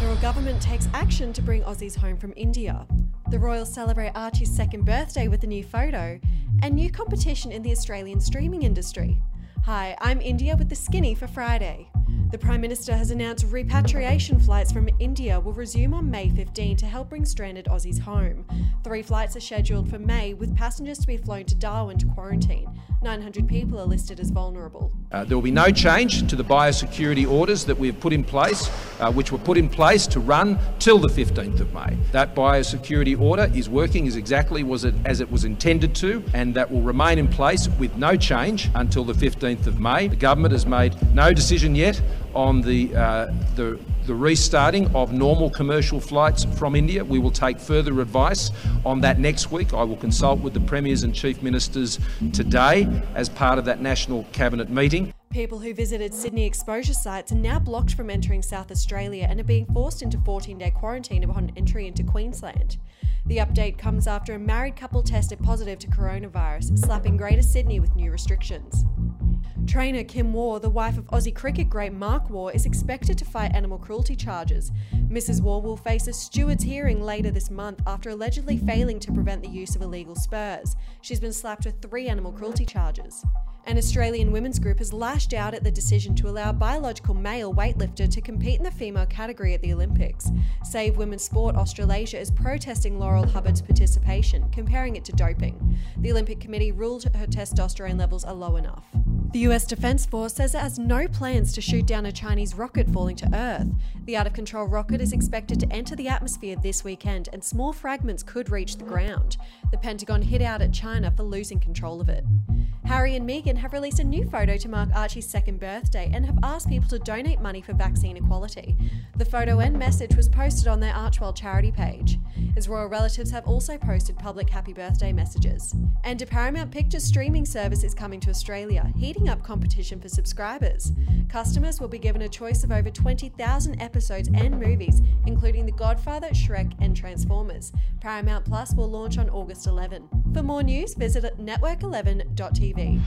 federal government takes action to bring Aussies home from India. The Royals celebrate Archie's second birthday with a new photo, and new competition in the Australian streaming industry. Hi, I'm India with the Skinny for Friday. The Prime Minister has announced repatriation flights from India will resume on May 15 to help bring stranded Aussies home. Three flights are scheduled for May, with passengers to be flown to Darwin to quarantine. 900 people are listed as vulnerable. Uh, there will be no change to the biosecurity orders that we have put in place, uh, which were put in place to run till the 15th of May. That biosecurity order is working as exactly it, as it was intended to, and that will remain in place with no change until the 15th of May. The government has made no decision yet on the, uh, the, the restarting of normal commercial flights from India. We will take further advice on that next week. I will consult with the Premiers and Chief Ministers today as part of that National Cabinet meeting. People who visited Sydney exposure sites are now blocked from entering South Australia and are being forced into 14 day quarantine upon entry into Queensland. The update comes after a married couple tested positive to coronavirus, slapping Greater Sydney with new restrictions. Trainer Kim Waugh, the wife of Aussie cricket great Mark Waugh, is expected to fight animal cruelty charges. Mrs. Waugh will face a steward's hearing later this month after allegedly failing to prevent the use of illegal spurs. She's been slapped with three animal cruelty charges. An Australian women's group has lashed out at the decision to allow a biological male weightlifter to compete in the female category at the Olympics. Save Women's Sport Australasia is protesting Laurel Hubbard's participation, comparing it to doping. The Olympic Committee ruled her testosterone levels are low enough. The US Defense Force says it has no plans to shoot down a Chinese rocket falling to Earth. The out of control rocket is expected to enter the atmosphere this weekend, and small fragments could reach the ground. The Pentagon hit out at China for losing control of it. Harry and Meghan have released a new photo to mark Archie's second birthday and have asked people to donate money for vaccine equality. The photo and message was posted on their Archewell charity page. His royal relatives have also posted public happy birthday messages. And a Paramount Pictures streaming service is coming to Australia, heating up competition for subscribers. Customers will be given a choice of over 20,000 episodes and movies, including The Godfather, Shrek, and Transformers. Paramount Plus will launch on August 11. For more news, visit network11.tv. Day.